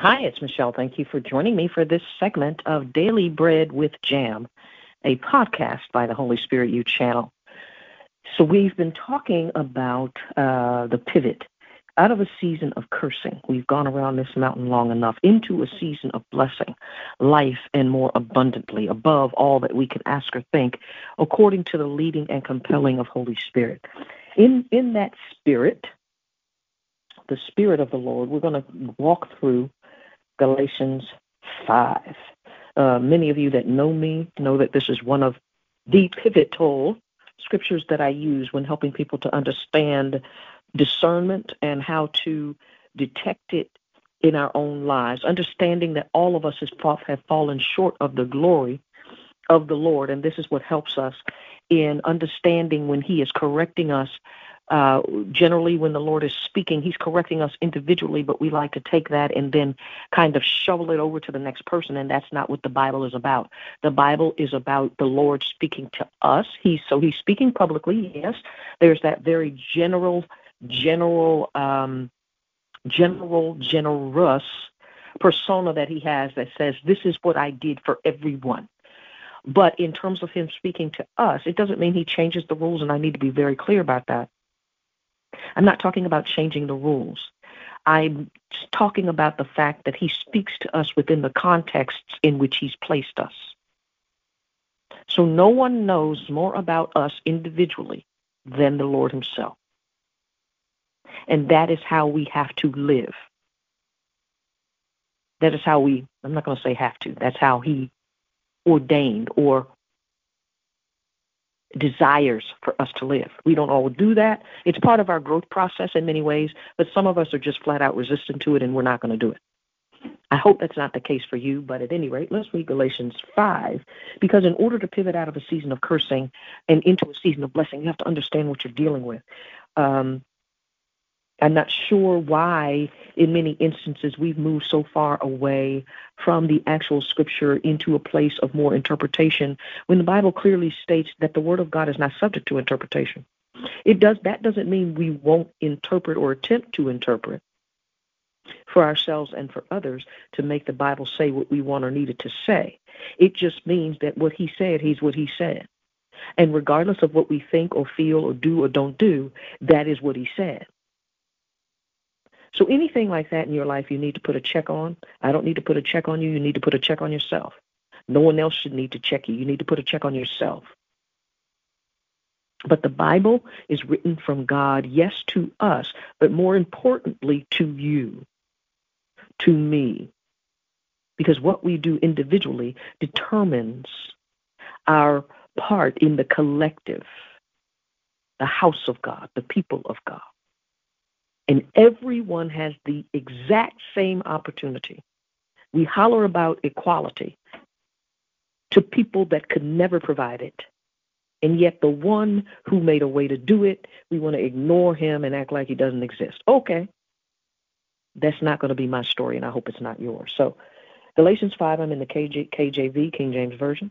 Hi, it's Michelle. Thank you for joining me for this segment of Daily Bread with Jam, a podcast by the Holy Spirit You channel. So, we've been talking about uh, the pivot out of a season of cursing. We've gone around this mountain long enough into a season of blessing, life, and more abundantly, above all that we can ask or think, according to the leading and compelling of Holy Spirit. In, in that spirit, the Spirit of the Lord, we're going to walk through Galatians 5. Uh, many of you that know me know that this is one of the pivotal scriptures that I use when helping people to understand discernment and how to detect it in our own lives, understanding that all of us have fallen short of the glory of the Lord. And this is what helps us in understanding when He is correcting us uh, generally, when the Lord is speaking, He's correcting us individually, but we like to take that and then kind of shovel it over to the next person, and that's not what the Bible is about. The Bible is about the Lord speaking to us. He's so He's speaking publicly. Yes, there's that very general, general, um, general, generous persona that He has that says, "This is what I did for everyone." But in terms of him speaking to us, it doesn't mean he changes the rules, and I need to be very clear about that. I'm not talking about changing the rules. I'm talking about the fact that he speaks to us within the contexts in which he's placed us. So no one knows more about us individually than the Lord himself. And that is how we have to live. That is how we, I'm not going to say have to, that's how he ordained or desires for us to live. We don't all do that. It's part of our growth process in many ways, but some of us are just flat out resistant to it and we're not going to do it. I hope that's not the case for you, but at any rate, let's read Galatians 5. Because in order to pivot out of a season of cursing and into a season of blessing, you have to understand what you're dealing with. Um, I'm not sure why, in many instances, we've moved so far away from the actual scripture into a place of more interpretation when the Bible clearly states that the Word of God is not subject to interpretation. It does that doesn't mean we won't interpret or attempt to interpret for ourselves and for others to make the Bible say what we want or need it to say. It just means that what he said, he's what he said. And regardless of what we think or feel or do or don't do, that is what he said. So anything like that in your life, you need to put a check on. I don't need to put a check on you. You need to put a check on yourself. No one else should need to check you. You need to put a check on yourself. But the Bible is written from God, yes, to us, but more importantly, to you, to me. Because what we do individually determines our part in the collective, the house of God, the people of God. And everyone has the exact same opportunity. We holler about equality to people that could never provide it. And yet, the one who made a way to do it, we want to ignore him and act like he doesn't exist. Okay. That's not going to be my story, and I hope it's not yours. So, Galatians 5, I'm in the KJ, KJV, King James Version.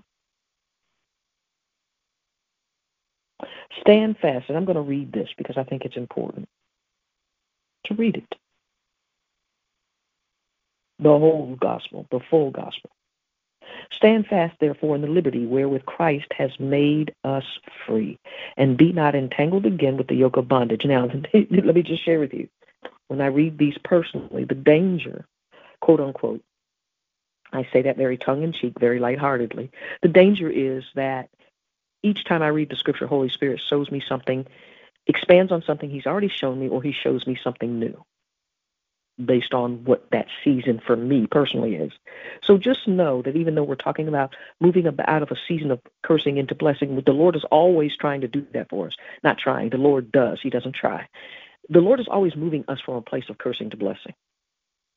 Stand fast, and I'm going to read this because I think it's important to read it. The whole gospel, the full gospel. Stand fast, therefore, in the liberty wherewith Christ has made us free, and be not entangled again with the yoke of bondage. Now, let me just share with you. When I read these personally, the danger, quote unquote, I say that very tongue in cheek, very lightheartedly. The danger is that each time I read the scripture, Holy Spirit shows me something expands on something he's already shown me or he shows me something new based on what that season for me personally is. So just know that even though we're talking about moving out of a season of cursing into blessing, the Lord is always trying to do that for us. Not trying, the Lord does. He doesn't try. The Lord is always moving us from a place of cursing to blessing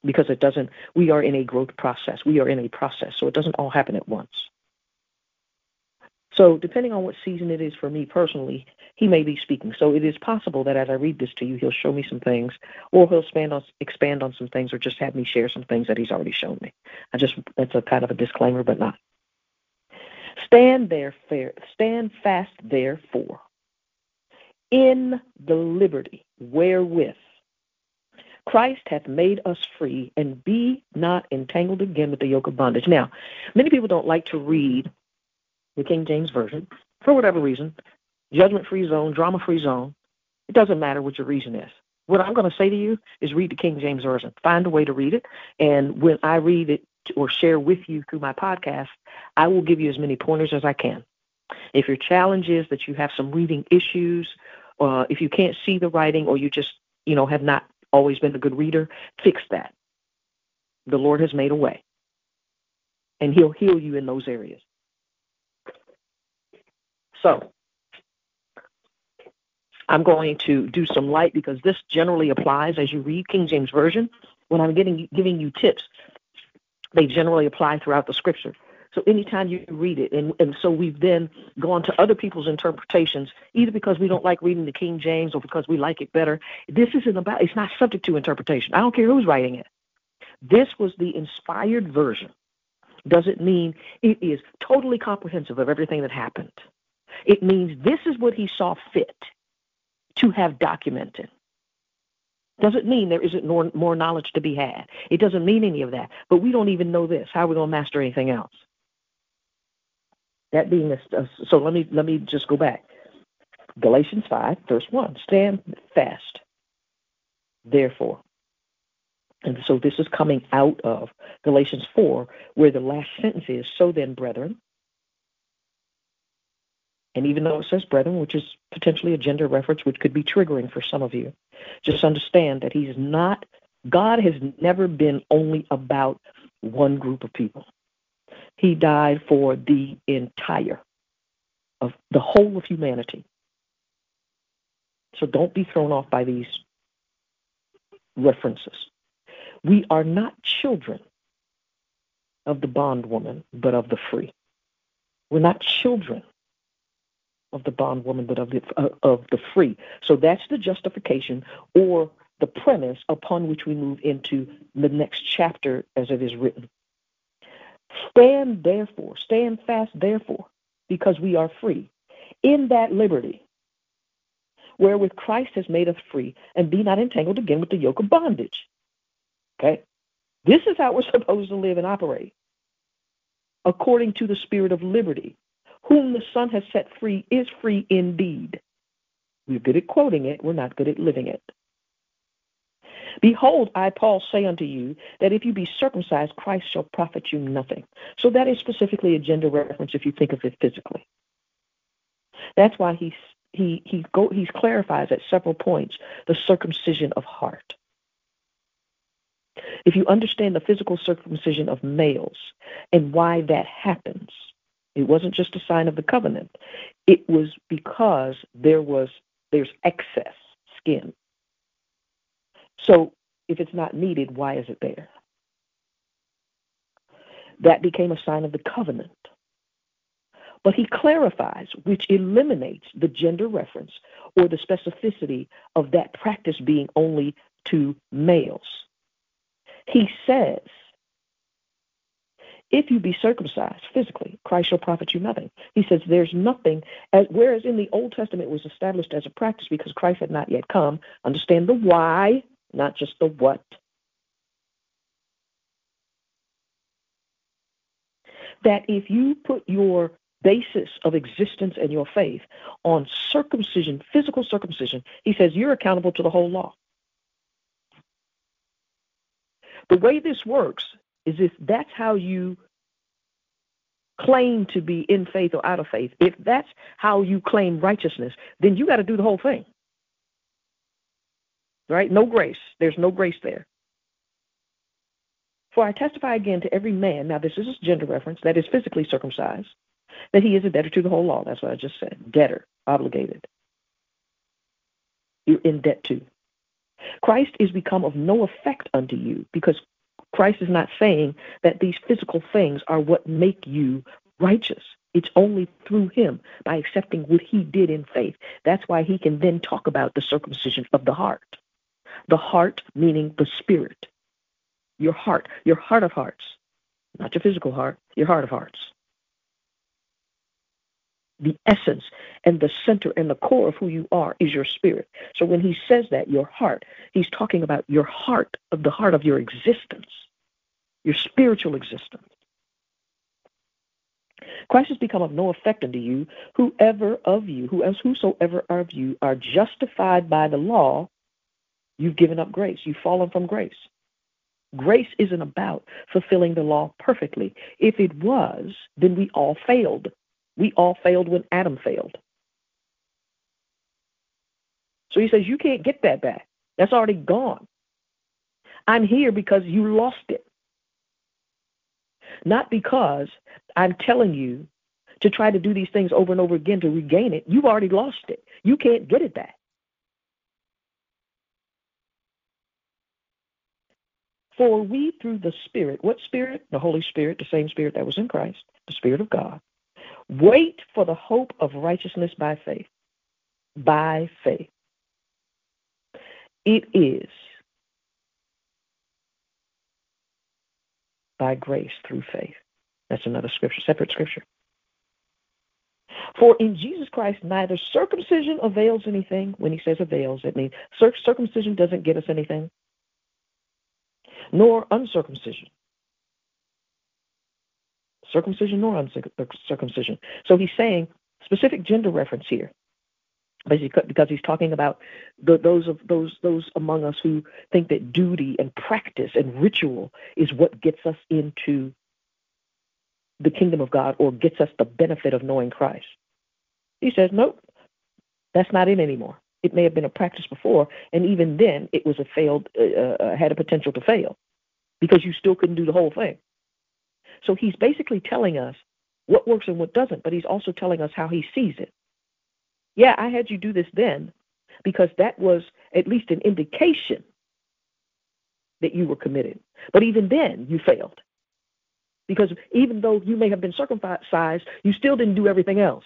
because it doesn't, we are in a growth process. We are in a process. So it doesn't all happen at once. So, depending on what season it is for me personally, he may be speaking. So, it is possible that as I read this to you, he'll show me some things, or he'll expand on expand on some things, or just have me share some things that he's already shown me. I just that's a kind of a disclaimer, but not. Stand there, fair, stand fast, therefore, in the liberty wherewith Christ hath made us free, and be not entangled again with the yoke of bondage. Now, many people don't like to read the King James Version for whatever reason. Judgment free zone, drama free zone. It doesn't matter what your reason is. What I'm going to say to you is read the King James Version. Find a way to read it. And when I read it or share with you through my podcast, I will give you as many pointers as I can. If your challenge is that you have some reading issues, uh, if you can't see the writing or you just, you know, have not always been a good reader, fix that. The Lord has made a way. And he'll heal you in those areas. So, I'm going to do some light because this generally applies as you read King James Version. When I'm getting giving you tips, they generally apply throughout the scripture. So anytime you read it, and, and so we've then gone to other people's interpretations, either because we don't like reading the King James or because we like it better. This isn't about, it's not subject to interpretation. I don't care who's writing it. This was the inspired version. Doesn't mean it is totally comprehensive of everything that happened. It means this is what he saw fit to have documented. Doesn't mean there isn't more, more knowledge to be had. It doesn't mean any of that. But we don't even know this. How are we going to master anything else? That being a, so let me let me just go back. Galatians 5, verse 1. Stand fast, therefore. And so this is coming out of Galatians 4, where the last sentence is So then, brethren, and even though it says brethren, which is potentially a gender reference, which could be triggering for some of you, just understand that He's not, God has never been only about one group of people. He died for the entire of the whole of humanity. So don't be thrown off by these references. We are not children of the bondwoman, but of the free. We're not children of the bondwoman, but of the uh, of the free. So that's the justification or the premise upon which we move into the next chapter as it is written. Stand therefore, stand fast therefore, because we are free in that liberty wherewith Christ has made us free, and be not entangled again with the yoke of bondage. Okay? This is how we're supposed to live and operate according to the spirit of liberty. Whom the Son has set free is free indeed. We're good at quoting it, we're not good at living it. Behold, I, Paul, say unto you that if you be circumcised, Christ shall profit you nothing. So that is specifically a gender reference if you think of it physically. That's why he he he go he clarifies at several points the circumcision of heart. If you understand the physical circumcision of males and why that happens, it wasn't just a sign of the covenant. It was because there was there's excess skin so if it's not needed, why is it there? That became a sign of the covenant. But he clarifies, which eliminates the gender reference or the specificity of that practice being only to males. He says, if you be circumcised physically, Christ shall profit you nothing. He says there's nothing, as, whereas in the Old Testament it was established as a practice because Christ had not yet come. Understand the why not just the what. That if you put your basis of existence and your faith on circumcision, physical circumcision, he says you're accountable to the whole law. The way this works is if that's how you claim to be in faith or out of faith, if that's how you claim righteousness, then you got to do the whole thing right? No grace. There's no grace there. For I testify again to every man, now this is a gender reference, that is physically circumcised, that he is a debtor to the whole law. That's what I just said. Debtor, obligated. You're in debt to. Christ is become of no effect unto you because Christ is not saying that these physical things are what make you righteous. It's only through him by accepting what he did in faith. That's why he can then talk about the circumcision of the heart. The heart meaning the spirit. Your heart, your heart of hearts, not your physical heart, your heart of hearts. The essence and the center and the core of who you are is your spirit. So when he says that, your heart, he's talking about your heart, of the heart of your existence. your spiritual existence. Christ has become of no effect unto you, whoever of you, who else whosoever of you are justified by the law, you've given up grace. You've fallen from grace. Grace isn't about fulfilling the law perfectly. If it was, then we all failed. We all failed when Adam failed. So he says, You can't get that back. That's already gone. I'm here because you lost it. Not because I'm telling you to try to do these things over and over again to regain it. You've already lost it. You can't get it back. For we, through the Spirit, what Spirit? The Holy Spirit, the same Spirit that was in Christ, the Spirit of God, wait for the hope of righteousness by faith. By faith. It is by grace through faith. That's another scripture, separate scripture. For in Jesus Christ, neither circumcision avails anything. When he says avails, it means circumcision doesn't get us anything, nor uncircumcision. Circumcision nor uncircumcision. So he's saying specific gender reference here because he's talking about the, those of those those among us who think that duty and practice and ritual is what gets us into the kingdom of God or gets us the benefit of knowing Christ. He says, nope, that's not it anymore. It may have been a practice before, and even then, it was a failed, uh, uh, had a potential to fail, because you still couldn't do the whole thing. So he's basically telling us what works and what doesn't, but he's also telling us how he sees it. Yeah, I had you do this then because that was at least an indication that you were committed. But even then, you failed. Because even though you may have been circumcised, you still didn't do everything else.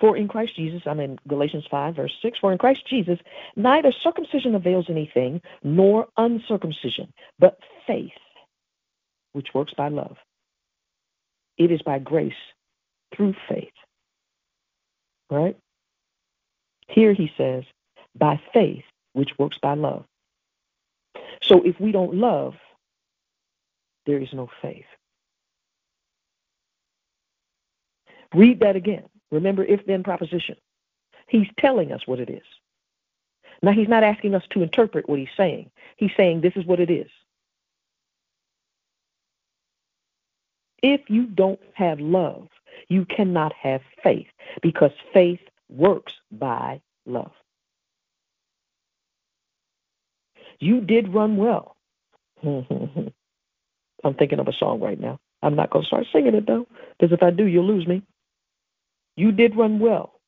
For in Christ Jesus, I'm in Galatians 5, verse 6, for in Christ Jesus, neither circumcision avails anything, nor uncircumcision, but faith, which works by love. It is by grace through faith. Right? Here he says, by faith, which works by love. So if we don't love, there is no faith. Read that again. Remember, if then proposition. He's telling us what it is. Now, he's not asking us to interpret what he's saying. He's saying this is what it is. If you don't have love, you cannot have faith because faith works by love. You did run well. I'm thinking of a song right now. I'm not going to start singing it though, because if I do, you'll lose me. You did run well.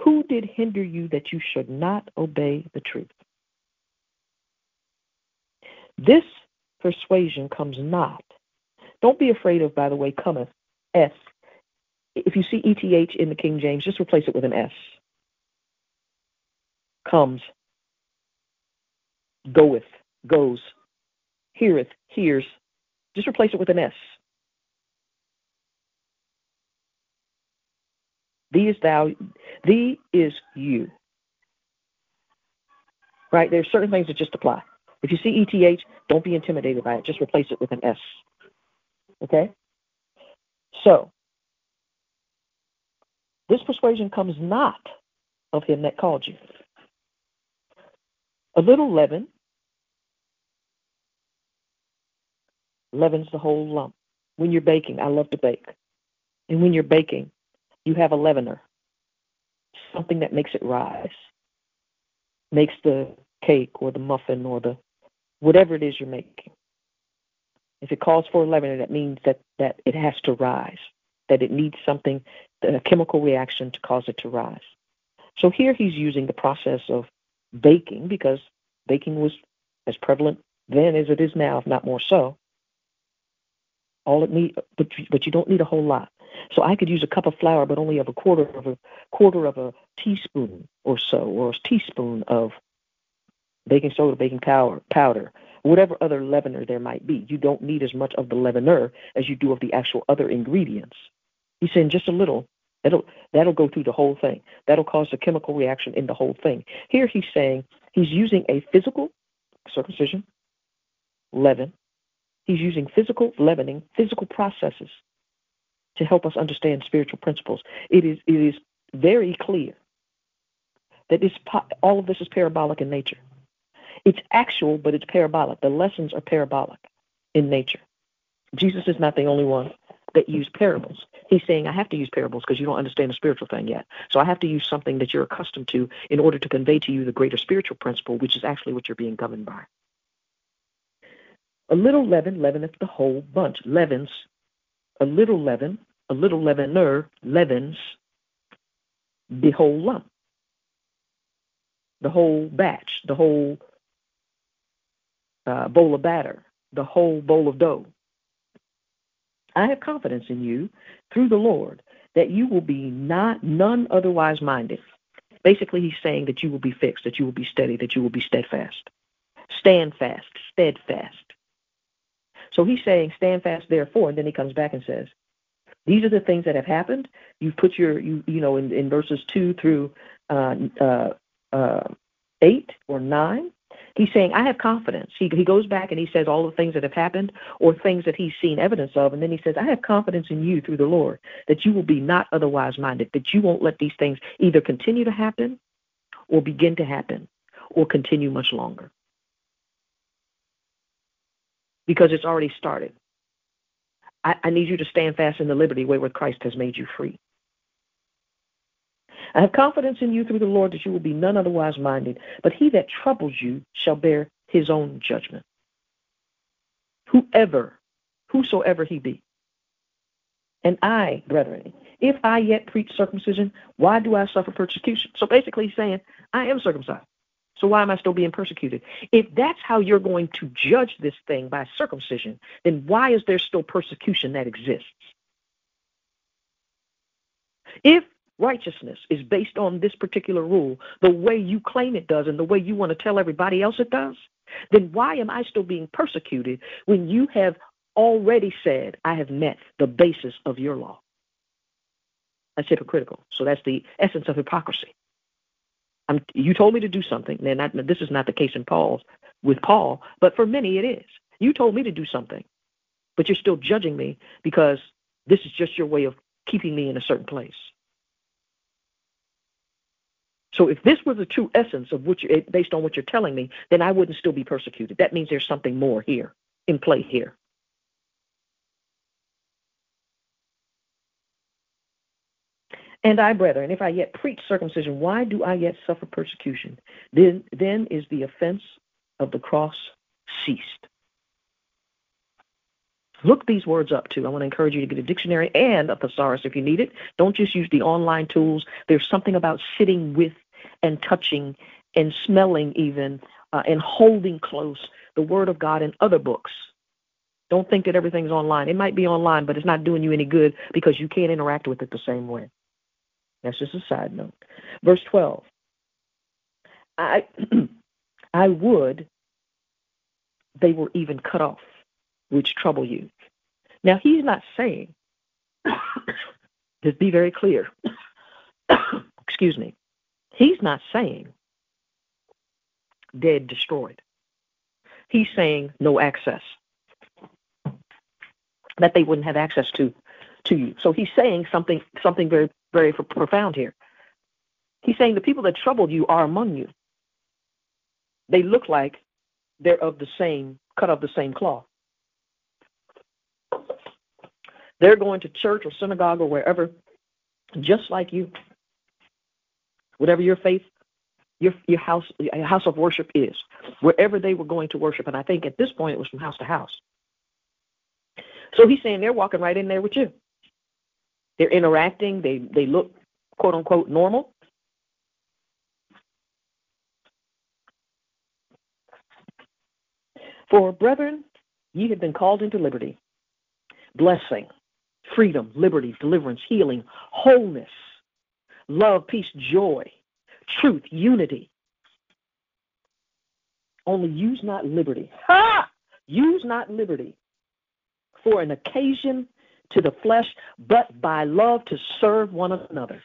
Who did hinder you that you should not obey the truth? This persuasion comes not don't be afraid of, by the way, cometh, S. If you see ETH in the King James, just replace it with an S. Comes, goeth, goes, heareth, hears. Just replace it with an S. Thee is thou, thee is you. Right? There's certain things that just apply. If you see ETH, don't be intimidated by it. Just replace it with an S. Okay? So, this persuasion comes not of him that called you. A little leaven leavens the whole lump. When you're baking, I love to bake. And when you're baking, you have a leavener, something that makes it rise, makes the cake or the muffin or the whatever it is you're making. If it calls for leaven, that means that, that it has to rise, that it needs something, a chemical reaction to cause it to rise. So here he's using the process of baking because baking was as prevalent then as it is now, if not more so. All it need, but, but you don't need a whole lot. So I could use a cup of flour, but only of a quarter of a quarter of a teaspoon or so, or a teaspoon of baking soda, baking powder, powder, whatever other leavener there might be. You don't need as much of the leavener as you do of the actual other ingredients. He's saying just a little. That'll that'll go through the whole thing. That'll cause a chemical reaction in the whole thing. Here he's saying He's using a physical circumcision, leaven. He's using physical leavening, physical processes to help us understand spiritual principles. It is it is very clear that this all of this is parabolic in nature. It's actual, but it's parabolic. The lessons are parabolic in nature. Jesus is not the only one that used parables. He's saying, I have to use parables because you don't understand the spiritual thing yet. So I have to use something that you're accustomed to in order to convey to you the greater spiritual principle, which is actually what you're being governed by. A little leaven leaveneth the whole bunch. Leavens, a little leaven, a little leavener leavens the whole lump, the whole batch, the whole uh, bowl of batter, the whole bowl of dough. I have confidence in you through the Lord that you will be not none otherwise minded. Basically, he's saying that you will be fixed, that you will be steady, that you will be steadfast. Stand fast, steadfast. So he's saying, stand fast, therefore, and then he comes back and says, these are the things that have happened. You've put your, you, you know, in, in verses two through uh, uh, uh, eight or nine, He's saying, I have confidence. He, he goes back and he says all the things that have happened or things that he's seen evidence of. And then he says, I have confidence in you through the Lord that you will be not otherwise minded, that you won't let these things either continue to happen or begin to happen or continue much longer. Because it's already started. I, I need you to stand fast in the liberty wherewith Christ has made you free. I have confidence in you through the Lord that you will be none otherwise minded, but he that troubles you shall bear his own judgment. Whoever, whosoever he be. And I, brethren, if I yet preach circumcision, why do I suffer persecution? So basically, he's saying, I am circumcised. So why am I still being persecuted? If that's how you're going to judge this thing by circumcision, then why is there still persecution that exists? If righteousness is based on this particular rule, the way you claim it does and the way you want to tell everybody else it does, then why am I still being persecuted when you have already said I have met the basis of your law? That's hypocritical. So that's the essence of hypocrisy. I'm, you told me to do something, and not, this is not the case in Paul's with Paul, but for many it is. You told me to do something, but you're still judging me because this is just your way of keeping me in a certain place. So if this was the true essence of what you, based on what you're telling me, then I wouldn't still be persecuted. That means there's something more here in play here. And I, brethren, if I yet preach circumcision, why do I yet suffer persecution? Then, then is the offense of the cross ceased. Look these words up too. I want to encourage you to get a dictionary and a thesaurus if you need it. Don't just use the online tools. There's something about sitting with and touching and smelling even uh, and holding close the Word of God in other books. Don't think that everything's online. It might be online, but it's not doing you any good because you can't interact with it the same way. That's just a side note. Verse 12. I I would they were even cut off, which trouble you. Now he's not saying, just be very clear. Excuse me. He's not saying dead, destroyed. He's saying no access. That they wouldn't have access to to you. So he's saying something something very very profound here. He's saying the people that troubled you are among you. They look like they're of the same cut of the same cloth. They're going to church or synagogue or wherever just like you whatever your faith, your your house your house of worship is, wherever they were going to worship. And I think at this point it was from house to house. So he's saying they're walking right in there with you. They're interacting. They they look quote unquote normal. For brethren, ye have been called into liberty, blessing, freedom, liberty, deliverance, healing, wholeness love, peace, joy, truth, unity. Only use not liberty. Ha! Use not liberty for an occasion to the flesh, but by love to serve one another.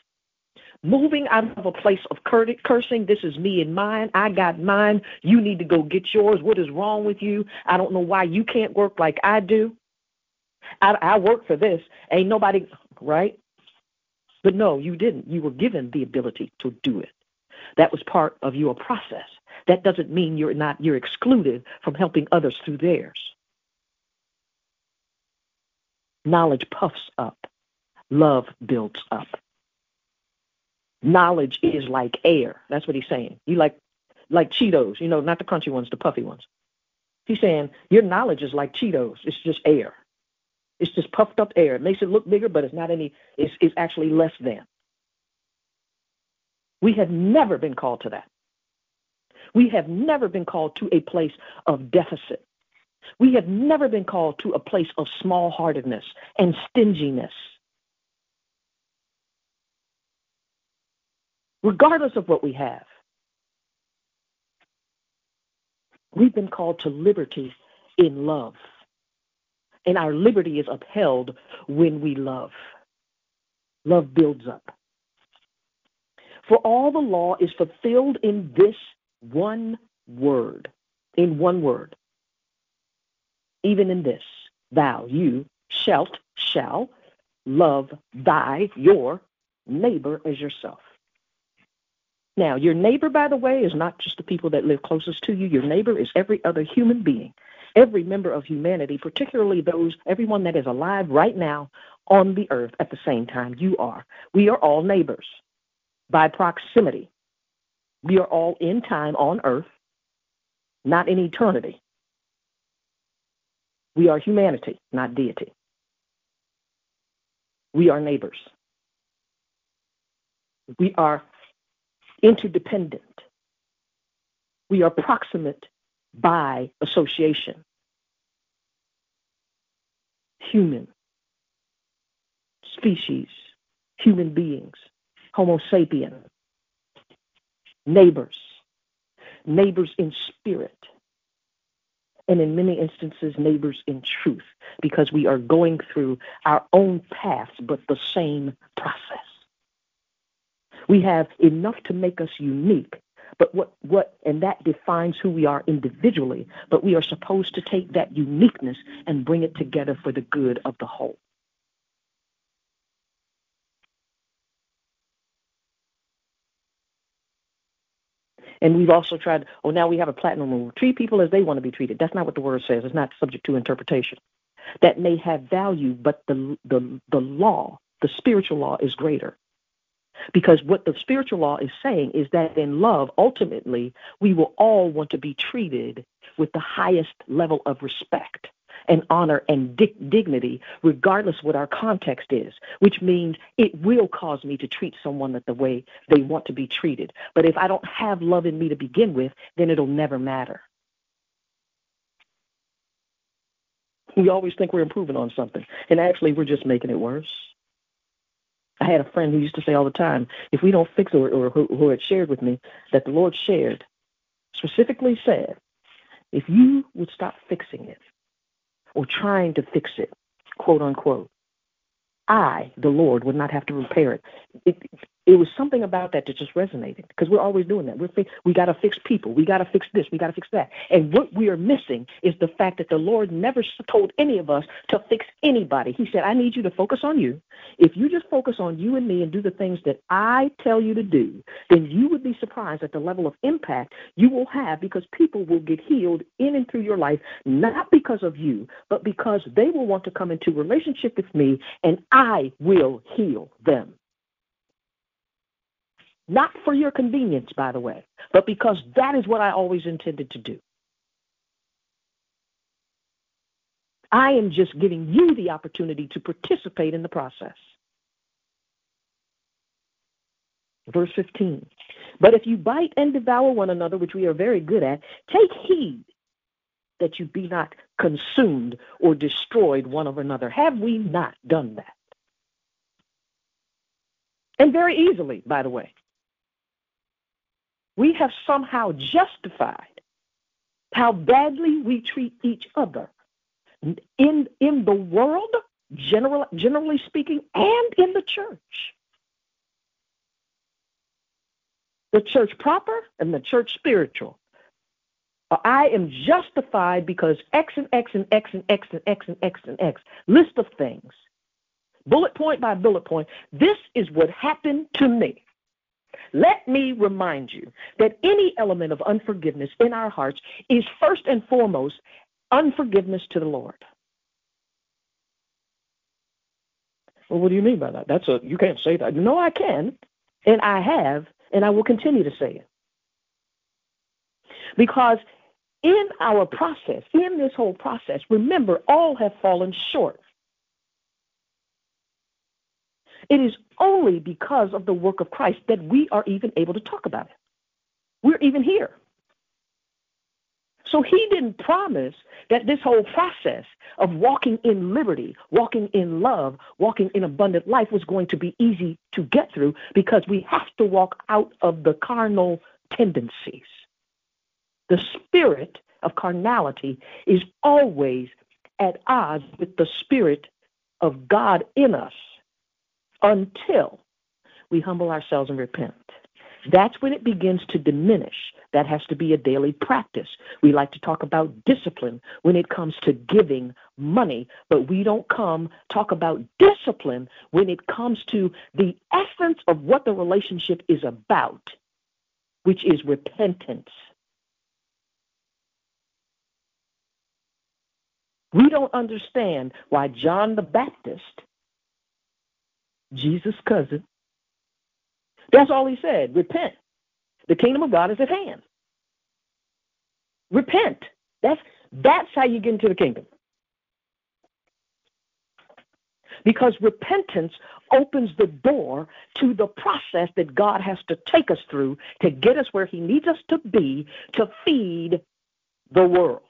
moving out of a place of cursing. This is me and mine. I got mine. You need to go get yours. What is wrong with you? I don't know why you can't work like I do. I, I work for this. Ain't nobody, right? But no, you didn't. You were given the ability to do it. That was part of your process. That doesn't mean you're not you're excluded from helping others through theirs. Knowledge puffs up. Love builds up. Knowledge is like air. That's what he's saying. You like like Cheetos, you know, not the crunchy ones, the puffy ones. He's saying your knowledge is like Cheetos. It's just air. It's just puffed up air. It makes it look bigger, but it's not any. It's, it's actually less than. We have never been called to that. We have never been called to a place of deficit. We have never been called to a place of small heartedness and stinginess. Regardless of what we have, we've been called to liberty in love. And our liberty is upheld when we love. Love builds up. For all the law is fulfilled in this one word, in one word. Even in this, thou, you, shalt, shall love thy, your neighbor as yourself. Now, your neighbor, by the way, is not just the people that live closest to you. Your neighbor is every other human being, every member of humanity, particularly those, everyone that is alive right now on the earth at the same time you are. We are all neighbors by proximity. We are all in time on earth, not in eternity. We are humanity, not deity. We are neighbors. We are interdependent. We are proximate by association. Human, species, human beings. Homo sapien, neighbors, neighbors in spirit, and in many instances, neighbors in truth, because we are going through our own paths, but the same process. We have enough to make us unique, but what, what, and that defines who we are individually, but we are supposed to take that uniqueness and bring it together for the good of the whole. And we've also tried, oh, now we have a platinum rule. Treat people as they want to be treated. That's not what the word says. It's not subject to interpretation. That may have value, but the, the, the law, the spiritual law, is greater. Because what the spiritual law is saying is that in love, ultimately, we will all want to be treated with the highest level of respect and honor and dignity, regardless what our context is, which means it will cause me to treat someone the way they want to be treated. But if I don't have love in me to begin with, then it'll never matter. We always think we're improving on something, and actually, we're just making it worse. I had a friend who used to say all the time, if we don't fix it, or, or who, who had shared with me that the Lord shared, specifically said, if you would stop fixing trying to fix it, quote unquote, I, the Lord, would not have to repair it. it it was something about that that just resonated because we're always doing that. We're we got to fix people. We got to fix this. We got to fix that. And what we are missing is the fact that the Lord never told any of us to fix anybody. He said, "I need you to focus on you. If you just focus on you and me and do the things that I tell you to do, then you would be surprised at the level of impact you will have because people will get healed in and through your life not because of you, but because they will want to come into relationship with me and I will heal them." Not for your convenience, by the way, but because that is what I always intended to do. I am just giving you the opportunity to participate in the process. Verse 15. But if you bite and devour one another, which we are very good at, take heed that you be not consumed or destroyed one of another. Have we not done that? And very easily, by the way we have somehow justified how badly we treat each other in in the world general, generally speaking and in the church the church proper and the church spiritual. I am justified because X and X and X and X and X and X and X. List of things. Bullet point by bullet point. This is what happened to me. Let me remind you that any element of unforgiveness in our hearts is first and foremost unforgiveness to the Lord. Well, what do you mean by that? That's a you can't say that. No, I can, and I have, and I will continue to say it. Because in our process, in this whole process, remember, all have fallen short. It is only because of the work of Christ that we are even able to talk about it. We're even here. So he didn't promise that this whole process of walking in liberty, walking in love, walking in abundant life was going to be easy to get through because we have to walk out of the carnal tendencies. The spirit of carnality is always at odds with the spirit of God in us until we humble ourselves and repent. That's when it begins to diminish. That has to be a daily practice. We like to talk about discipline when it comes to giving money, but we don't come talk about discipline when it comes to the essence of what the relationship is about, which is repentance. We don't understand why John the Baptist, Jesus' cousin, that's all he said repent. The kingdom of God is at hand. Repent. That's, that's how you get into the kingdom. Because repentance opens the door to the process that God has to take us through to get us where He needs us to be to feed the world.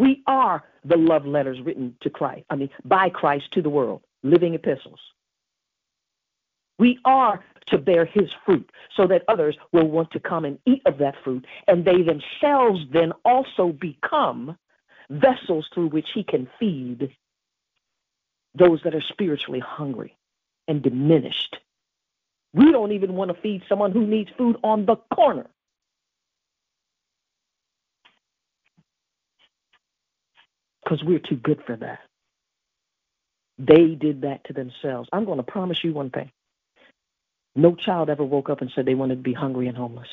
We are the love letters written to Christ, I mean, by Christ to the world, living epistles. We are to bear his fruit so that others will want to come and eat of that fruit, and they themselves then also become vessels through which he can feed those that are spiritually hungry and diminished. We don't even want to feed someone who needs food on the corner. Because we're too good for that. They did that to themselves. I'm going to promise you one thing. No child ever woke up and said they wanted to be hungry and homeless.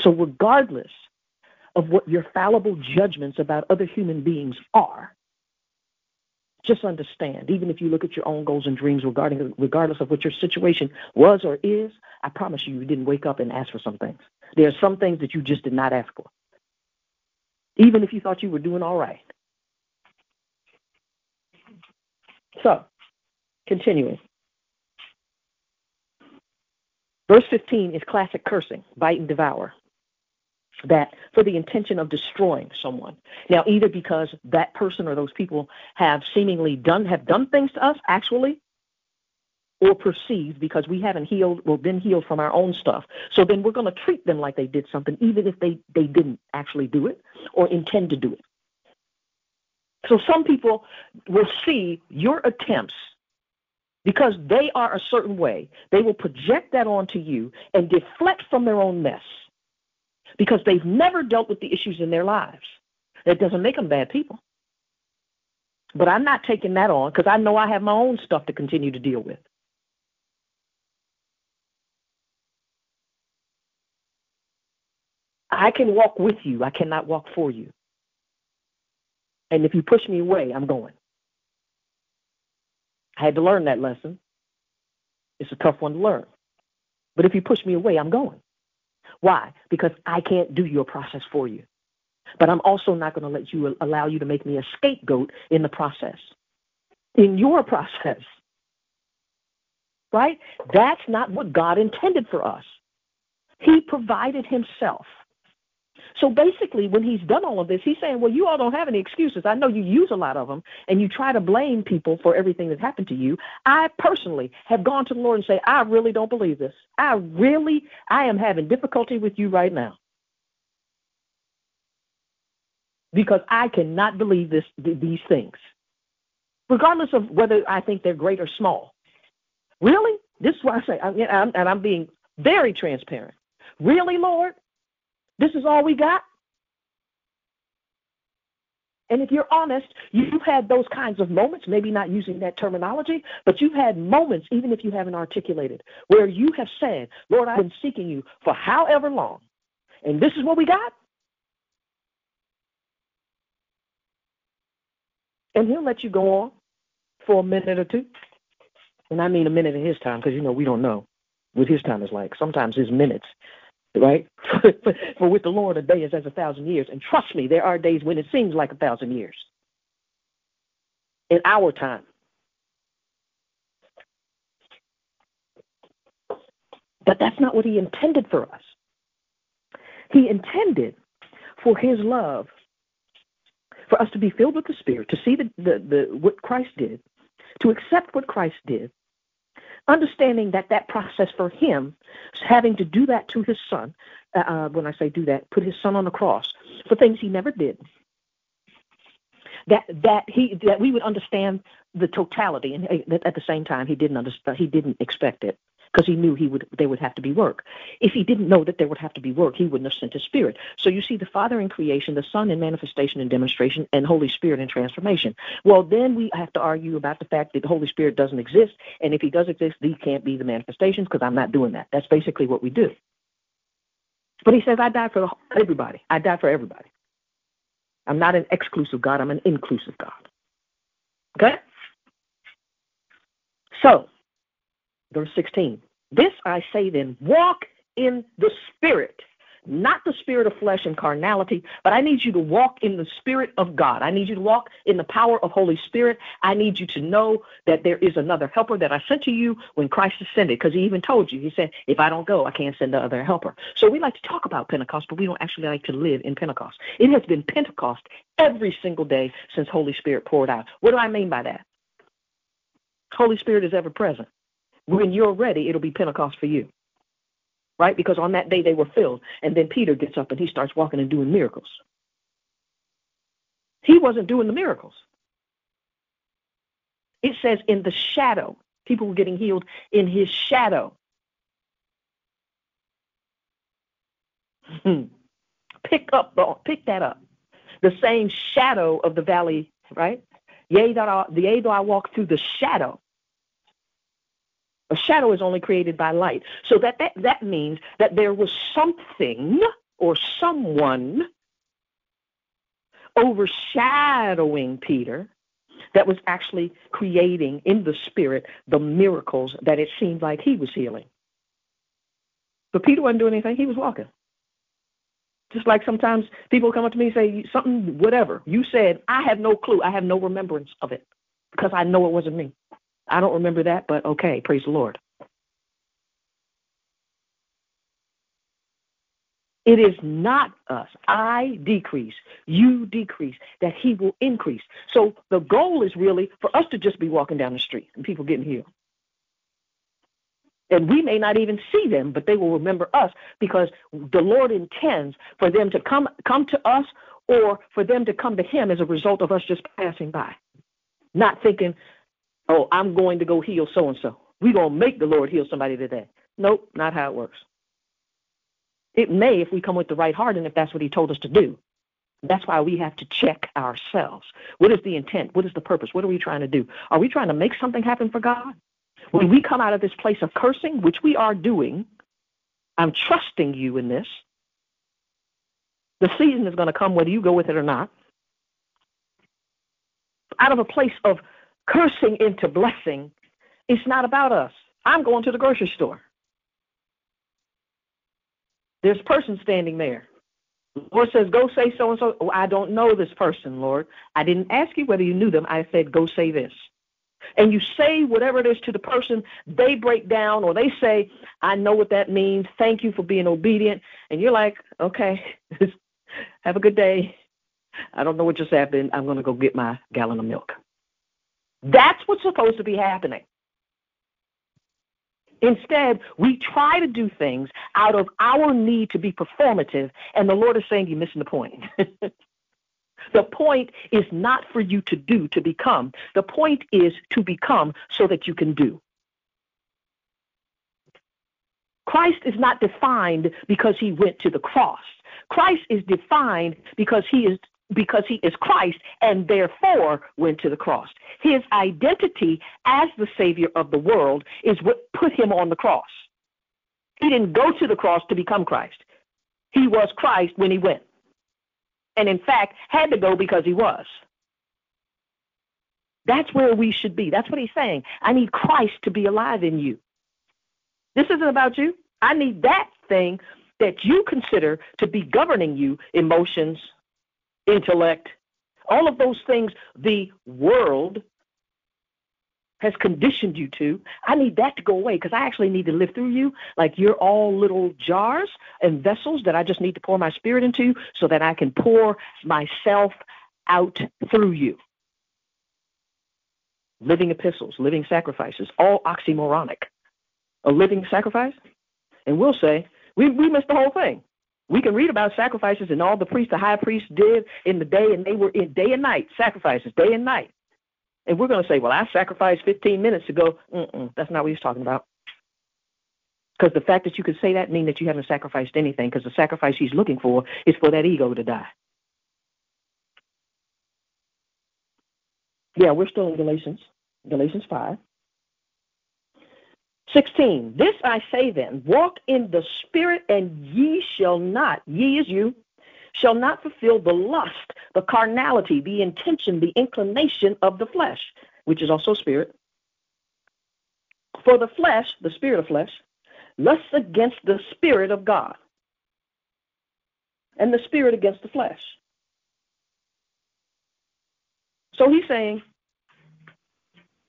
So, regardless of what your fallible judgments about other human beings are, just understand, even if you look at your own goals and dreams regarding regardless of what your situation was or is, I promise you you didn't wake up and ask for some things. There are some things that you just did not ask for even if you thought you were doing all right. So, continuing. Verse 15 is classic cursing, bite and devour. That for the intention of destroying someone. Now, either because that person or those people have seemingly done have done things to us actually, or perceived because we haven't healed or been healed from our own stuff. So then we're going to treat them like they did something, even if they, they didn't actually do it or intend to do it. So some people will see your attempts because they are a certain way. They will project that onto you and deflect from their own mess because they've never dealt with the issues in their lives. That doesn't make them bad people. But I'm not taking that on because I know I have my own stuff to continue to deal with. I can walk with you. I cannot walk for you. And if you push me away, I'm going. I had to learn that lesson. It's a tough one to learn. But if you push me away, I'm going. Why? Because I can't do your process for you. But I'm also not going to let you allow you to make me a scapegoat in the process. In your process. Right? That's not what God intended for us. He provided himself so basically, when he's done all of this, he's saying, Well, you all don't have any excuses. I know you use a lot of them and you try to blame people for everything that's happened to you. I personally have gone to the Lord and say, I really don't believe this. I really, I am having difficulty with you right now. Because I cannot believe this, these things, regardless of whether I think they're great or small. Really? This is why I say, I'm, and I'm being very transparent. Really, Lord? This is all we got? And if you're honest, you've had those kinds of moments, maybe not using that terminology, but you've had moments, even if you haven't articulated, where you have said, Lord, I've been seeking you for however long, and this is what we got? And he'll let you go on for a minute or two. And I mean a minute in his time, because, you know, we don't know what his time is like. Sometimes his minutes right? For with the Lord, a day is as a thousand years. And trust me, there are days when it seems like a thousand years in our time. But that's not what he intended for us. He intended for his love for us to be filled with the Spirit, to see the, the, the what Christ did, to accept what Christ did, understanding that that process for him, having to do that to his son, uh, uh, when I say do that, put his son on the cross for things he never did. That that he that we would understand the totality, and uh, at the same time, he didn't understand. He didn't expect it because he knew he would there would have to be work. If he didn't know that there would have to be work, he wouldn't have sent his spirit. So you see the Father in creation, the Son in manifestation and demonstration, and Holy Spirit in transformation. Well, then we have to argue about the fact that the Holy Spirit doesn't exist, and if he does exist, he can't be the manifestations because I'm not doing that. That's basically what we do. But he says, I died for everybody. I died for everybody. I'm not an exclusive God, I'm an inclusive God. Okay? So, verse 16. This I say then, walk in the Spirit, not the spirit of flesh and carnality, but I need you to walk in the Spirit of God. I need you to walk in the power of Holy Spirit. I need you to know that there is another helper that I sent to you when Christ ascended, because he even told you, he said, if I don't go, I can't send the other helper. So we like to talk about Pentecost, but we don't actually like to live in Pentecost. It has been Pentecost every single day since Holy Spirit poured out. What do I mean by that? Holy Spirit is ever present. When you're ready, it'll be Pentecost for you. Right? Because on that day they were filled. And then Peter gets up and he starts walking and doing miracles. He wasn't doing the miracles. It says in the shadow. People were getting healed in his shadow. Hmm. Pick up, pick that up. The same shadow of the valley, right? Yea, that though I walk through the shadow a shadow is only created by light. So that, that, that means that there was something or someone overshadowing Peter that was actually creating in the spirit the miracles that it seemed like he was healing. But Peter wasn't doing anything, he was walking. Just like sometimes people come up to me and say something, whatever. You said, I have no clue. I have no remembrance of it because I know it wasn't me. I don't remember that, but okay, praise the Lord. It is not us. I decrease, you decrease, that He will increase. So the goal is really for us to just be walking down the street and people getting healed. And we may not even see them, but they will remember us because the Lord intends for them to come come to us or for them to come to Him as a result of us just passing by. Not thinking, oh, I'm going to go heal so and so. We're going to make the Lord heal somebody today. Nope, not how it works. It may if we come with the right heart and if that's what He told us to do. That's why we have to check ourselves. What is the intent? What is the purpose? What are we trying to do? Are we trying to make something happen for God? When we come out of this place of cursing, which we are doing, I'm trusting you in this. The season is going to come whether you go with it or not. Out of a place of cursing into blessing, it's not about us. I'm going to the grocery store. There's a person standing there. The Lord says, Go say so and so. I don't know this person, Lord. I didn't ask you whether you knew them. I said, Go say this. And you say whatever it is to the person, they break down or they say, I know what that means. Thank you for being obedient. And you're like, Okay, have a good day. I don't know what just happened. I'm going to go get my gallon of milk. That's what's supposed to be happening. Instead, we try to do things out of our need to be performative, and the Lord is saying you're missing the point. the point is not for you to do to become, the point is to become so that you can do. Christ is not defined because he went to the cross. Christ is defined because he is because he is Christ and therefore went to the cross. His identity as the savior of the world is what put him on the cross. He didn't go to the cross to become Christ. He was Christ when he went. And in fact, had to go because he was. That's where we should be. That's what he's saying. I need Christ to be alive in you. This isn't about you. I need that thing that you consider to be governing you emotions, intellect, all of those things the world has conditioned you to. I need that to go away because I actually need to live through you like you're all little jars and vessels that I just need to pour my spirit into so that I can pour myself out through you. Living epistles, living sacrifices, all oxymoronic. A living sacrifice? And we'll say, we, we missed the whole thing. We can read about sacrifices and all the priests, the high priests did in the day, and they were in day and night sacrifices, day and night. And we're going to say, well, I sacrificed 15 minutes ago. Mm-mm, that's not what he's talking about. Because the fact that you could say that means that you haven't sacrificed anything, because the sacrifice he's looking for is for that ego to die. Yeah, we're still in Galatians, Galatians 5. 16. This I say then walk in the Spirit, and ye shall not, ye is you, shall not fulfill the lust, the carnality, the intention, the inclination of the flesh, which is also spirit. For the flesh, the spirit of flesh, lusts against the spirit of God, and the spirit against the flesh. So he's saying,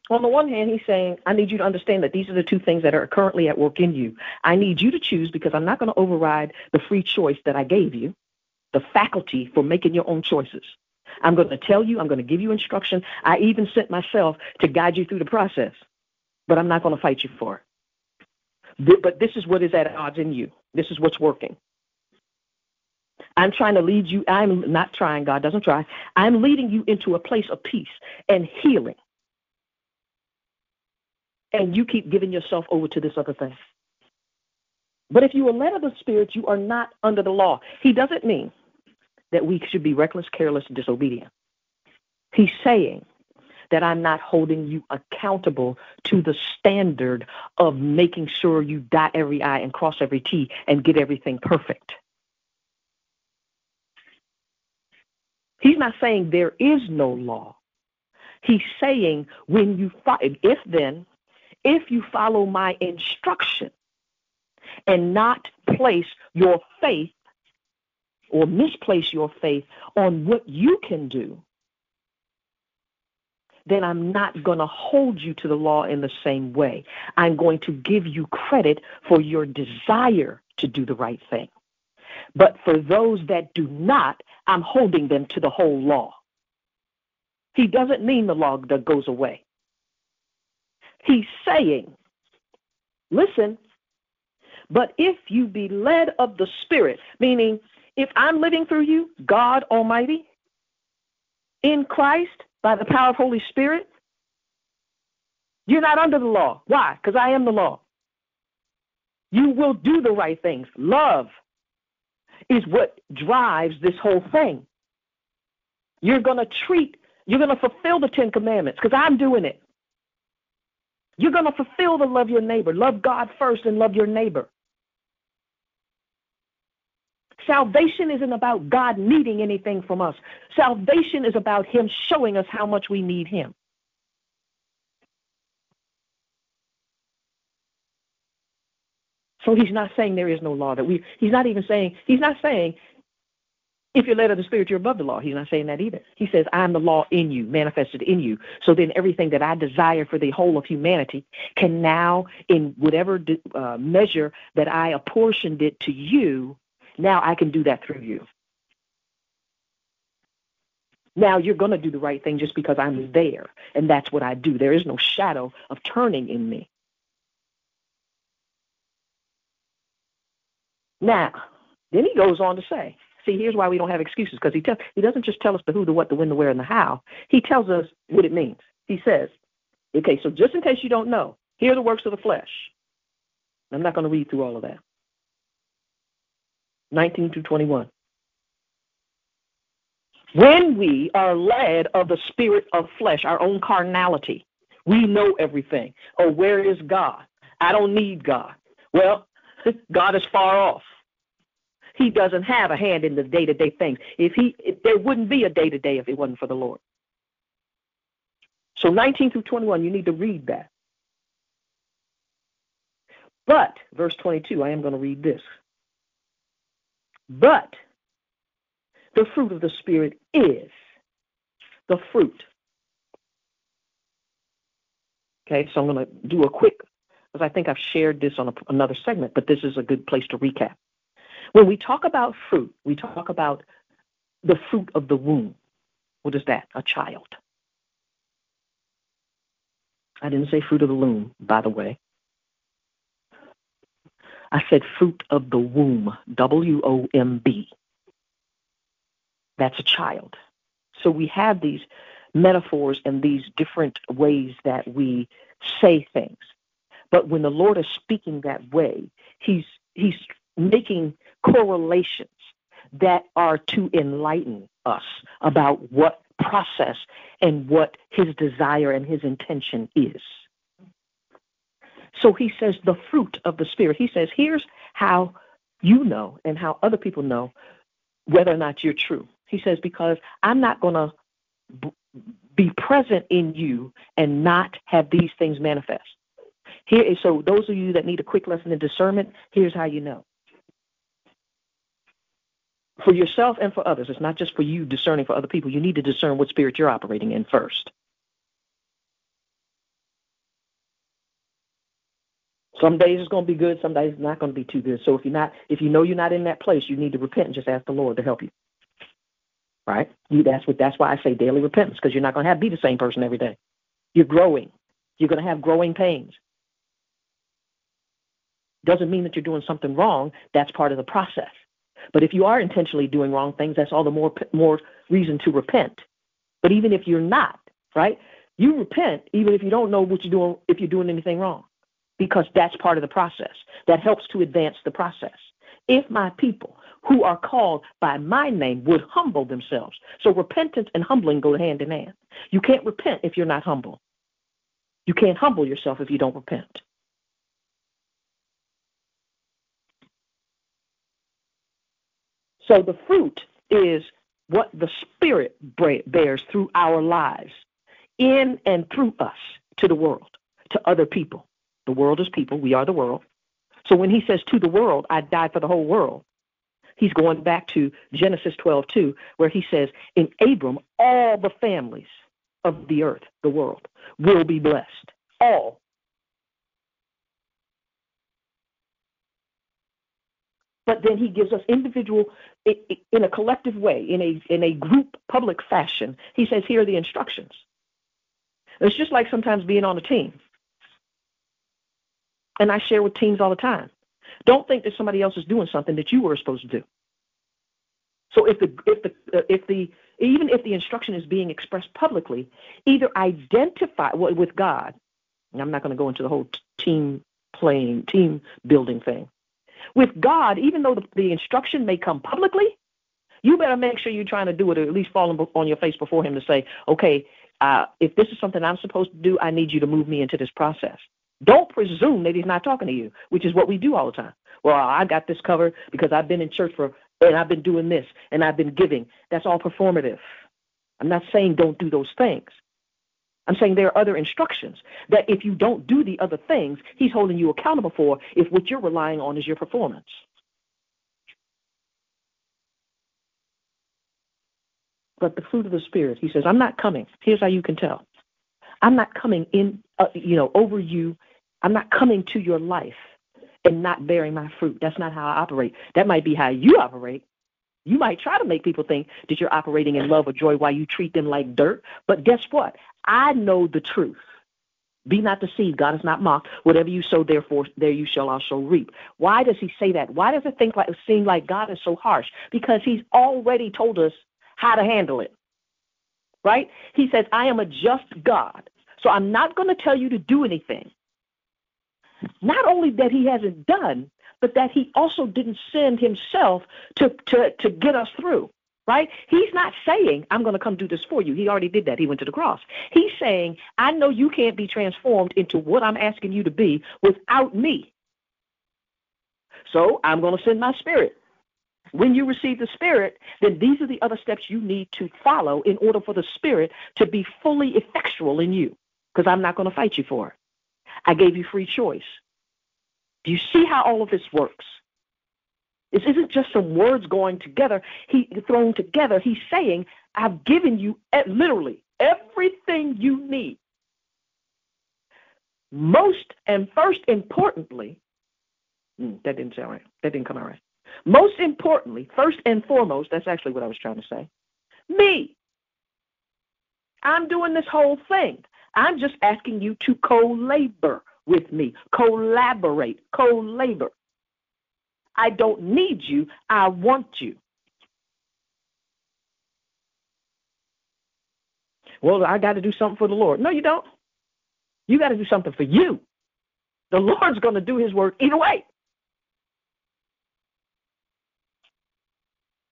on the one hand, he's saying, I need you to understand that these are the two things that are currently at work in you. I need you to choose because I'm not going to override the free choice that I gave you, the faculty for making your own choices. I'm going to tell you, I'm going to give you instruction. I even sent myself to guide you through the process, but I'm not going to fight you for it. But this is what is at odds in you. This is what's working. I'm trying to lead you. I'm not trying, God doesn't try. I'm leading you into a place of peace and healing and you keep giving yourself over to this other thing. But if you are led of the Spirit, you are not under the law. He doesn't mean that we should be reckless, careless, disobedient. He's saying that I'm not holding you accountable to the standard of making sure you dot every I and cross every T and get everything perfect. He's not saying there is no law. He's saying when you fight, if then if you follow my instruction and not place your faith or misplace your faith on what you can do, then I'm not going to hold you to the law in the same way. I'm going to give you credit for your desire to do the right thing. But for those that do not, I'm holding them to the whole law. He doesn't mean the law that goes away. He's saying, listen, but if you be led of the Spirit, meaning if I'm living through you, God Almighty, in Christ, by the power of Holy Spirit, you're not under the law. Why? Because I am the law. You will do the right things. Love is what drives this whole thing. You're going to treat, you're going to fulfill the Ten Commandments because I'm doing it. You're going to fulfill the love your neighbor. Love God first and love your neighbor. Salvation isn't about God needing anything from us. Salvation is about Him showing us how much we need Him. So he's not saying there is no law that we he's not even saying he's not saying if you're led of the Spirit, you're above the law. He's not saying that either. He says, I'm the law in you, manifested in you. So then everything that I desire for the whole of humanity can now, in whatever uh, measure that I apportioned it to you, now I can do that through you. Now you're going to do the right thing just because I'm there, and that's what I do. There is no shadow of turning in me. Now, then he goes on to say, See, here's why we don't have excuses because he tells he doesn't just tell us the who, the what, the when, the where, and the how. He tells us what it means. He says, okay, so just in case you don't know, here are the works of the flesh. I'm not going to read through all of that. 19 to 21. When we are led of the spirit of flesh, our own carnality, we know everything. Oh, where is God? I don't need God. Well, God is far off. He doesn't have a hand in the day to day things. If he, if there wouldn't be a day to day if it wasn't for the Lord. So 19 through 21, you need to read that. But, verse 22, I am going to read this. But the fruit of the Spirit is the fruit. Okay, so I'm going to do a quick, because I think I've shared this on a, another segment, but this is a good place to recap. When we talk about fruit, we talk about the fruit of the womb. What is that? A child. I didn't say fruit of the loom, by the way. I said fruit of the womb, W O M B. That's a child. So we have these metaphors and these different ways that we say things. But when the Lord is speaking that way, he's he's making correlations that are to enlighten us about what process and what his desire and his intention is. So he says the fruit of the Spirit. He says, here's how you know and how other people know whether or not you're true. He says, because I'm not going to b- be present in you and not have these things manifest. Here is so those of you that need a quick lesson in discernment, here's how you know. For yourself and for others, it's not just for you discerning for other people. You need to discern what spirit you're operating in first. Some days it's going to be good, some days it's not going to be too good. So if you're not, if you know you're not in that place, you need to repent and just ask the Lord to help you. Right? You, that's what. That's why I say daily repentance because you're not going to have be the same person every day. You're growing. You're going to have growing pains. Doesn't mean that you're doing something wrong. That's part of the process. But if you are intentionally doing wrong things, that's all the more more reason to repent. But even if you're not, right? You repent even if you don't know what you're doing if you're doing anything wrong because that's part of the process. That helps to advance the process. If my people who are called by my name would humble themselves. So repentance and humbling go hand in hand. You can't repent if you're not humble. You can't humble yourself if you don't repent. So the fruit is what the Spirit bears through our lives, in and through us to the world, to other people. The world is people. We are the world. So when he says to the world, I died for the whole world, he's going back to Genesis 12, 2, where he says, In Abram, all the families of the earth, the world, will be blessed. All. But then he gives us individual, in a collective way, in a in a group public fashion. He says, here are the instructions. It's just like sometimes being on a team. And I share with teams all the time. Don't think that somebody else is doing something that you were supposed to do. So if the if the uh, if the even if the instruction is being expressed publicly, either identify with God. I'm not going to go into the whole team playing, team building thing. With God, even though the, the instruction may come publicly, you better make sure you're trying to do it, or at least fall on your face before Him to say, "Okay, uh, if this is something I'm supposed to do, I need you to move me into this process." Don't presume that he's not talking to you, which is what we do all the time. Well, I got this covered because I've been in church for and I've been doing this and I've been giving. That's all performative. I'm not saying don't do those things. I'm saying there are other instructions that if you don't do the other things, he's holding you accountable for if what you're relying on is your performance. But the fruit of the Spirit, he says, I'm not coming. Here's how you can tell. I'm not coming in, uh, you know, over you. I'm not coming to your life and not bearing my fruit. That's not how I operate. That might be how you operate. You might try to make people think that you're operating in love or joy while you treat them like dirt. But guess what? I know the truth. Be not deceived. God is not mocked. Whatever you sow, therefore, there you shall also reap. Why does he say that? Why does it think like seem like God is so harsh? Because he's already told us how to handle it right? He says, I am a just God. So I'm not going to tell you to do anything. not only that he hasn't done, but that he also didn't send himself to, to, to get us through right? He's not saying, I'm going to come do this for you. He already did that. He went to the cross. He's saying, I know you can't be transformed into what I'm asking you to be without me. So I'm going to send my spirit. When you receive the spirit, then these are the other steps you need to follow in order for the spirit to be fully effectual in you. Because I'm not going to fight you for it. I gave you free choice. Do you see how all of this works? This isn't just some words going together, he thrown together. He's saying, I've given you literally everything you need. Most and first importantly, hmm, that didn't sound right. That didn't come out right. Most importantly, first and foremost, that's actually what I was trying to say. Me. I'm doing this whole thing. I'm just asking you to co labor with me, collaborate, co labor. I don't need you. I want you. Well, I got to do something for the Lord. No, you don't. You got to do something for you. The Lord's going to do his work either way.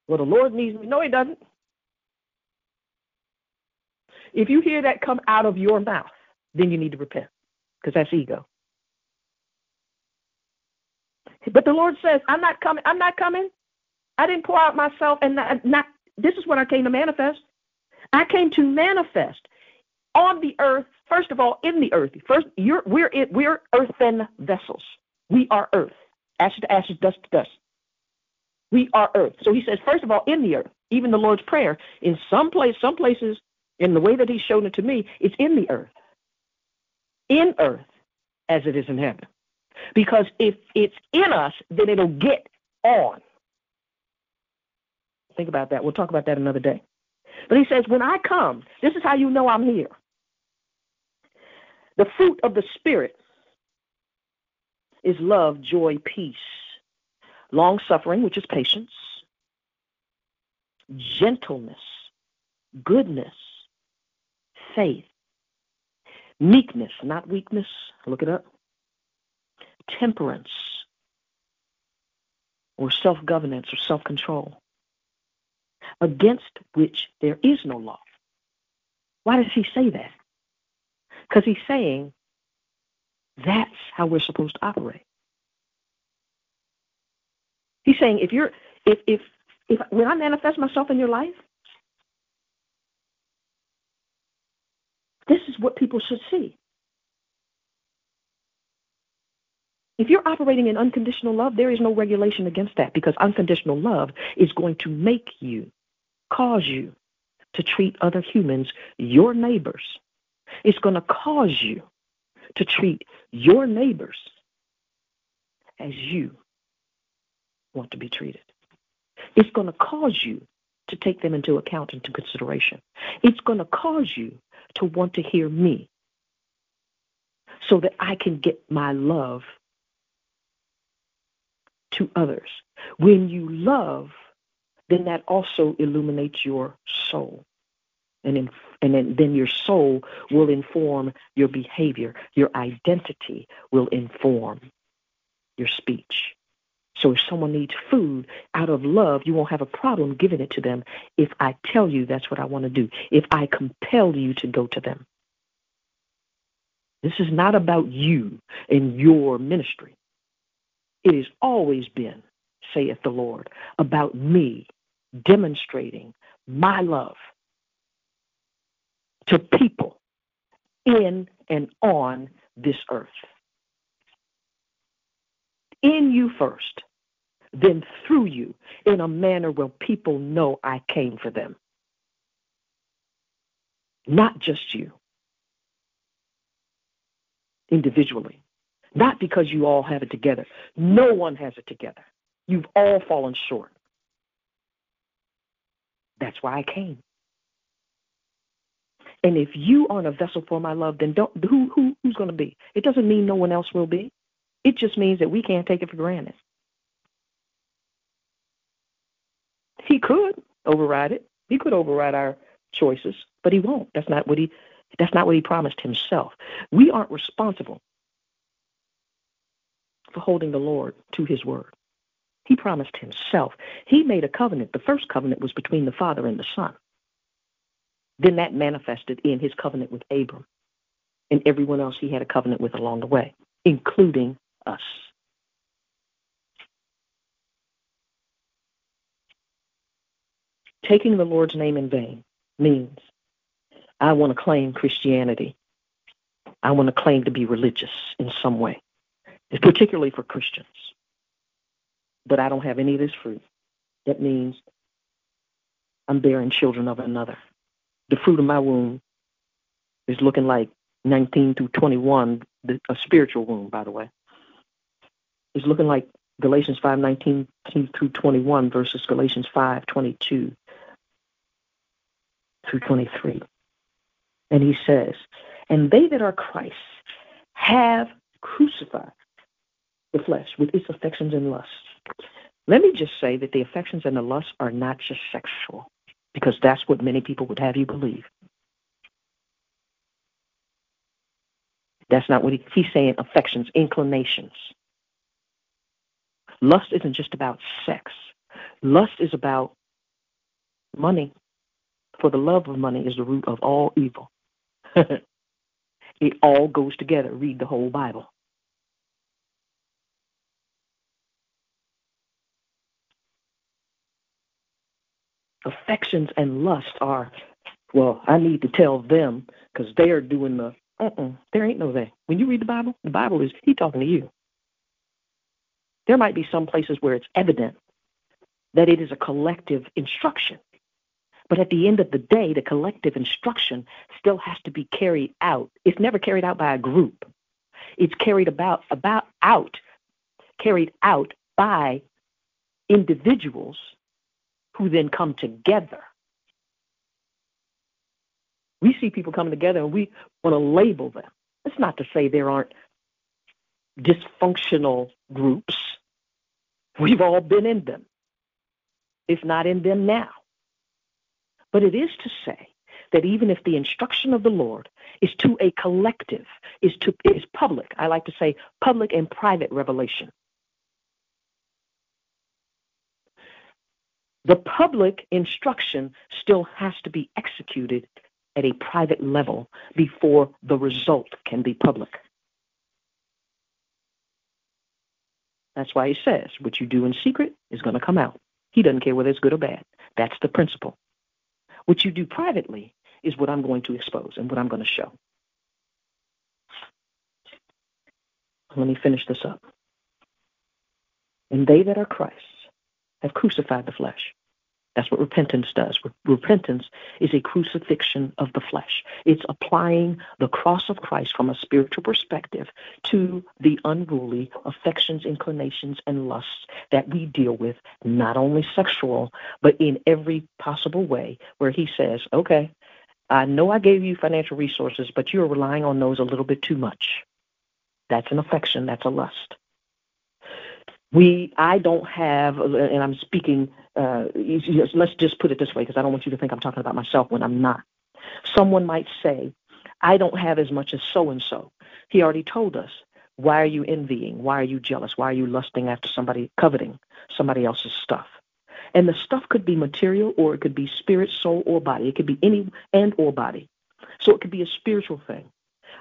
Well, the Lord needs me. No, he doesn't. If you hear that come out of your mouth, then you need to repent because that's ego. But the Lord says, I'm not coming. I'm not coming. I didn't pour out myself and not, not this is what I came to manifest. I came to manifest on the earth, first of all, in the earth. First, you're, we're we're earthen vessels. We are earth, ashes to ashes, dust to dust. We are earth. So he says, first of all, in the earth. Even the Lord's prayer, in some place, some places, in the way that He's shown it to me, it's in the earth. In earth, as it is in heaven. Because if it's in us, then it'll get on. Think about that. We'll talk about that another day. But he says, when I come, this is how you know I'm here. The fruit of the Spirit is love, joy, peace, long suffering, which is patience, gentleness, goodness, faith, meekness, not weakness. Look it up temperance or self governance or self control, against which there is no law. Why does he say that? Because he's saying that's how we're supposed to operate. He's saying if you're if if if when I manifest myself in your life, this is what people should see. If you're operating in unconditional love, there is no regulation against that because unconditional love is going to make you, cause you to treat other humans, your neighbors. It's going to cause you to treat your neighbors as you want to be treated. It's going to cause you to take them into account and into consideration. It's going to cause you to want to hear me so that I can get my love to others. When you love, then that also illuminates your soul. And, in, and then, then your soul will inform your behavior. Your identity will inform your speech. So if someone needs food out of love, you won't have a problem giving it to them if I tell you that's what I want to do, if I compel you to go to them. This is not about you and your ministry. It has always been, saith the Lord, about me demonstrating my love to people in and on this earth. In you first, then through you, in a manner where people know I came for them. Not just you, individually, not because you all have it together. No one has it together. You've all fallen short. That's why I came. And if you aren't a vessel for my love, then don't who who who's going to be? It doesn't mean no one else will be. It just means that we can't take it for granted. He could override it. He could override our choices, but he won't. That's not what he that's not what he promised himself. We aren't responsible for holding the Lord to his word. He promised himself. He made a covenant. The first covenant was between the Father and the Son. Then that manifested in his covenant with Abram and everyone else he had a covenant with along the way, including us. Taking the Lord's name in vain means I want to claim Christianity. I want to claim to be religious in some way, It's particularly for Christians. But I don't have any of this fruit. That means I'm bearing children of another. The fruit of my womb is looking like 19 through 21, a spiritual womb, by the way, is looking like Galatians 5, 19 through 21 versus Galatians 5, 22 through 23. And he says, And they that are Christ have crucified the flesh with its affections and lusts. Let me just say that the affections and the lusts are not just sexual, because that's what many people would have you believe. That's not what he, he's saying, affections, inclinations. Lust isn't just about sex. Lust is about money. For the love of money is the root of all evil. it all goes together. Read the whole Bible. Affections and lust are, well, I need to tell them because they are doing the, uh-uh, there ain't no they. When you read the Bible, the Bible is, he talking to you. There might be some places where it's evident that it is a collective instruction. But at the end of the day, the collective instruction still has to be carried out. It's never carried out by a group. It's carried about about out, carried out by individuals who then come together. We see people coming together and we want to label them. It's not to say there aren't dysfunctional groups. We've all been in them, It's not in them now. But it is to say that even if the instruction of the Lord is to a collective, is to is public, I like to say public and private revelation. The public instruction still has to be executed at a private level before the result can be public. That's why he says, what you do in secret is going to come out. He doesn't care whether it's good or bad. That's the principle. What you do privately is what I'm going to expose and what I'm going to show. Let me finish this up. And they that are Christ's have crucified the flesh that's what repentance does. Repentance is a crucifixion of the flesh. It's applying the cross of Christ from a spiritual perspective to the unruly affections, inclinations, and lusts that we deal with, not only sexual, but in every possible way, where He says, okay, I know I gave you financial resources, but you're relying on those a little bit too much. That's an affection, that's a lust we i don't have and i'm speaking uh, let's just put it this way because i don't want you to think i'm talking about myself when i'm not. Someone might say i don't have as much as so and so he already told us why are you envying? Why are you jealous? Why are you lusting after somebody coveting somebody else's stuff? And the stuff could be material or it could be spirit soul or body. It could be any and or body. So it could be a spiritual thing.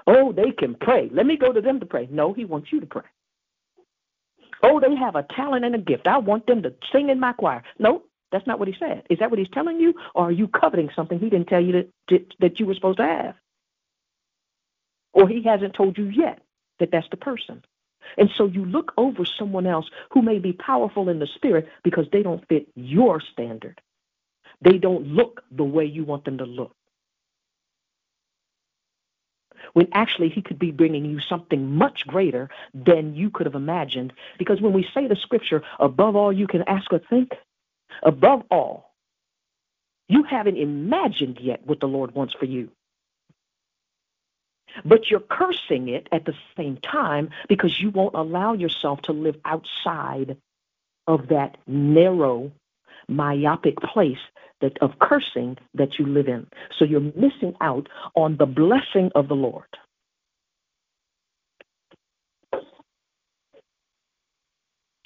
Oh they can pray. Let me go to them to pray. No he wants you to pray Oh, they have a talent and a gift. I want them to sing in my choir. No, that's not what he said. Is that what he's telling you? Or are you coveting something he didn't tell you that, that you were supposed to have? Or he hasn't told you yet that that's the person. And so you look over someone else who may be powerful in the spirit because they don't fit your standard. They don't look the way you want them to look when actually he could be bringing you something much greater than you could have imagined. Because when we say the scripture, above all you can ask or think, above all, you haven't imagined yet what the Lord wants for you. But you're cursing it at the same time because you won't allow yourself to live outside of that narrow, myopic place that of cursing that you live in. So you're missing out on the blessing of the Lord.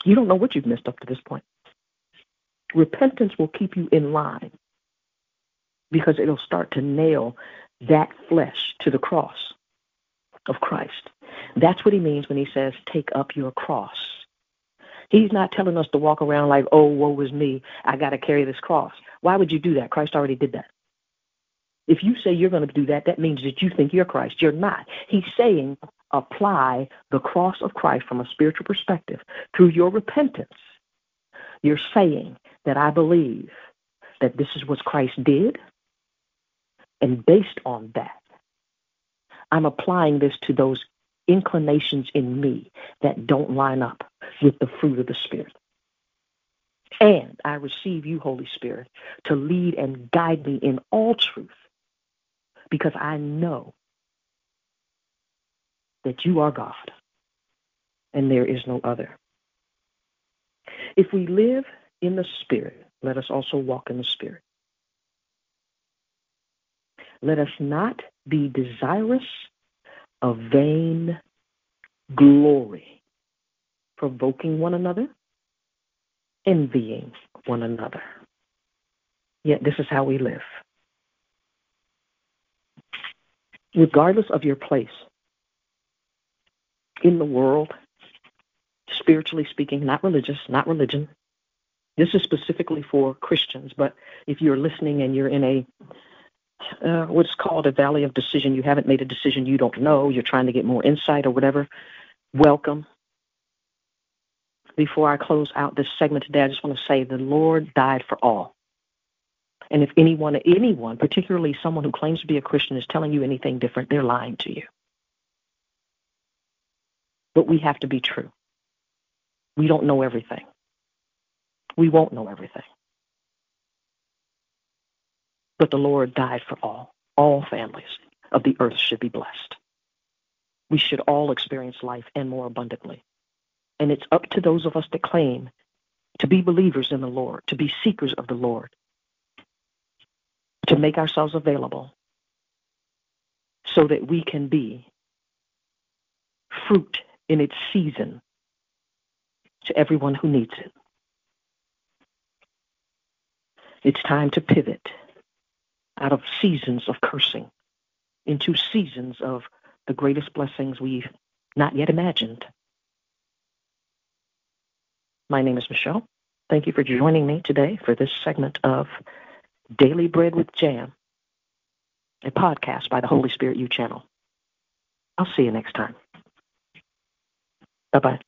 You don't know what you've missed up to this point. Repentance will keep you in line because it'll start to nail that flesh to the cross of Christ. That's what he means when he says, take up your cross. He's not telling us to walk around like, oh, woe is me. I got to carry this cross. Why would you do that? Christ already did that. If you say you're going to do that, that means that you think you're Christ. You're not. He's saying apply the cross of Christ from a spiritual perspective through your repentance. You're saying that I believe that this is what Christ did. And based on that, I'm applying this to those inclinations in me that don't line up with the fruit of the Spirit. And I receive you, Holy Spirit, to lead and guide me in all truth because I know that you are God and there is no other. If we live in the Spirit, let us also walk in the Spirit. Let us not be desirous of vain glory, provoking one another, envying one another. Yet this is how we live. Regardless of your place in the world, spiritually speaking, not religious, not religion. This is specifically for Christians, but if you're listening and you're in a uh, what's called a valley of decision. You haven't made a decision you don't know. You're trying to get more insight or whatever. Welcome. Before I close out this segment today, I just want to say the Lord died for all. And if anyone, anyone, particularly someone who claims to be a Christian, is telling you anything different, they're lying to you. But we have to be true. We don't know everything. We won't know everything. But the Lord died for all. All families of the earth should be blessed. We should all experience life and more abundantly. And it's up to those of us to claim to be believers in the Lord, to be seekers of the Lord, to make ourselves available so that we can be fruit in its season to everyone who needs it. It's time to pivot out of seasons of cursing into seasons of the greatest blessings we've not yet imagined. My name is Michelle. Thank you for joining me today for this segment of Daily Bread with Jam, a podcast by the Holy Spirit You Channel. I'll see you next time. Bye bye.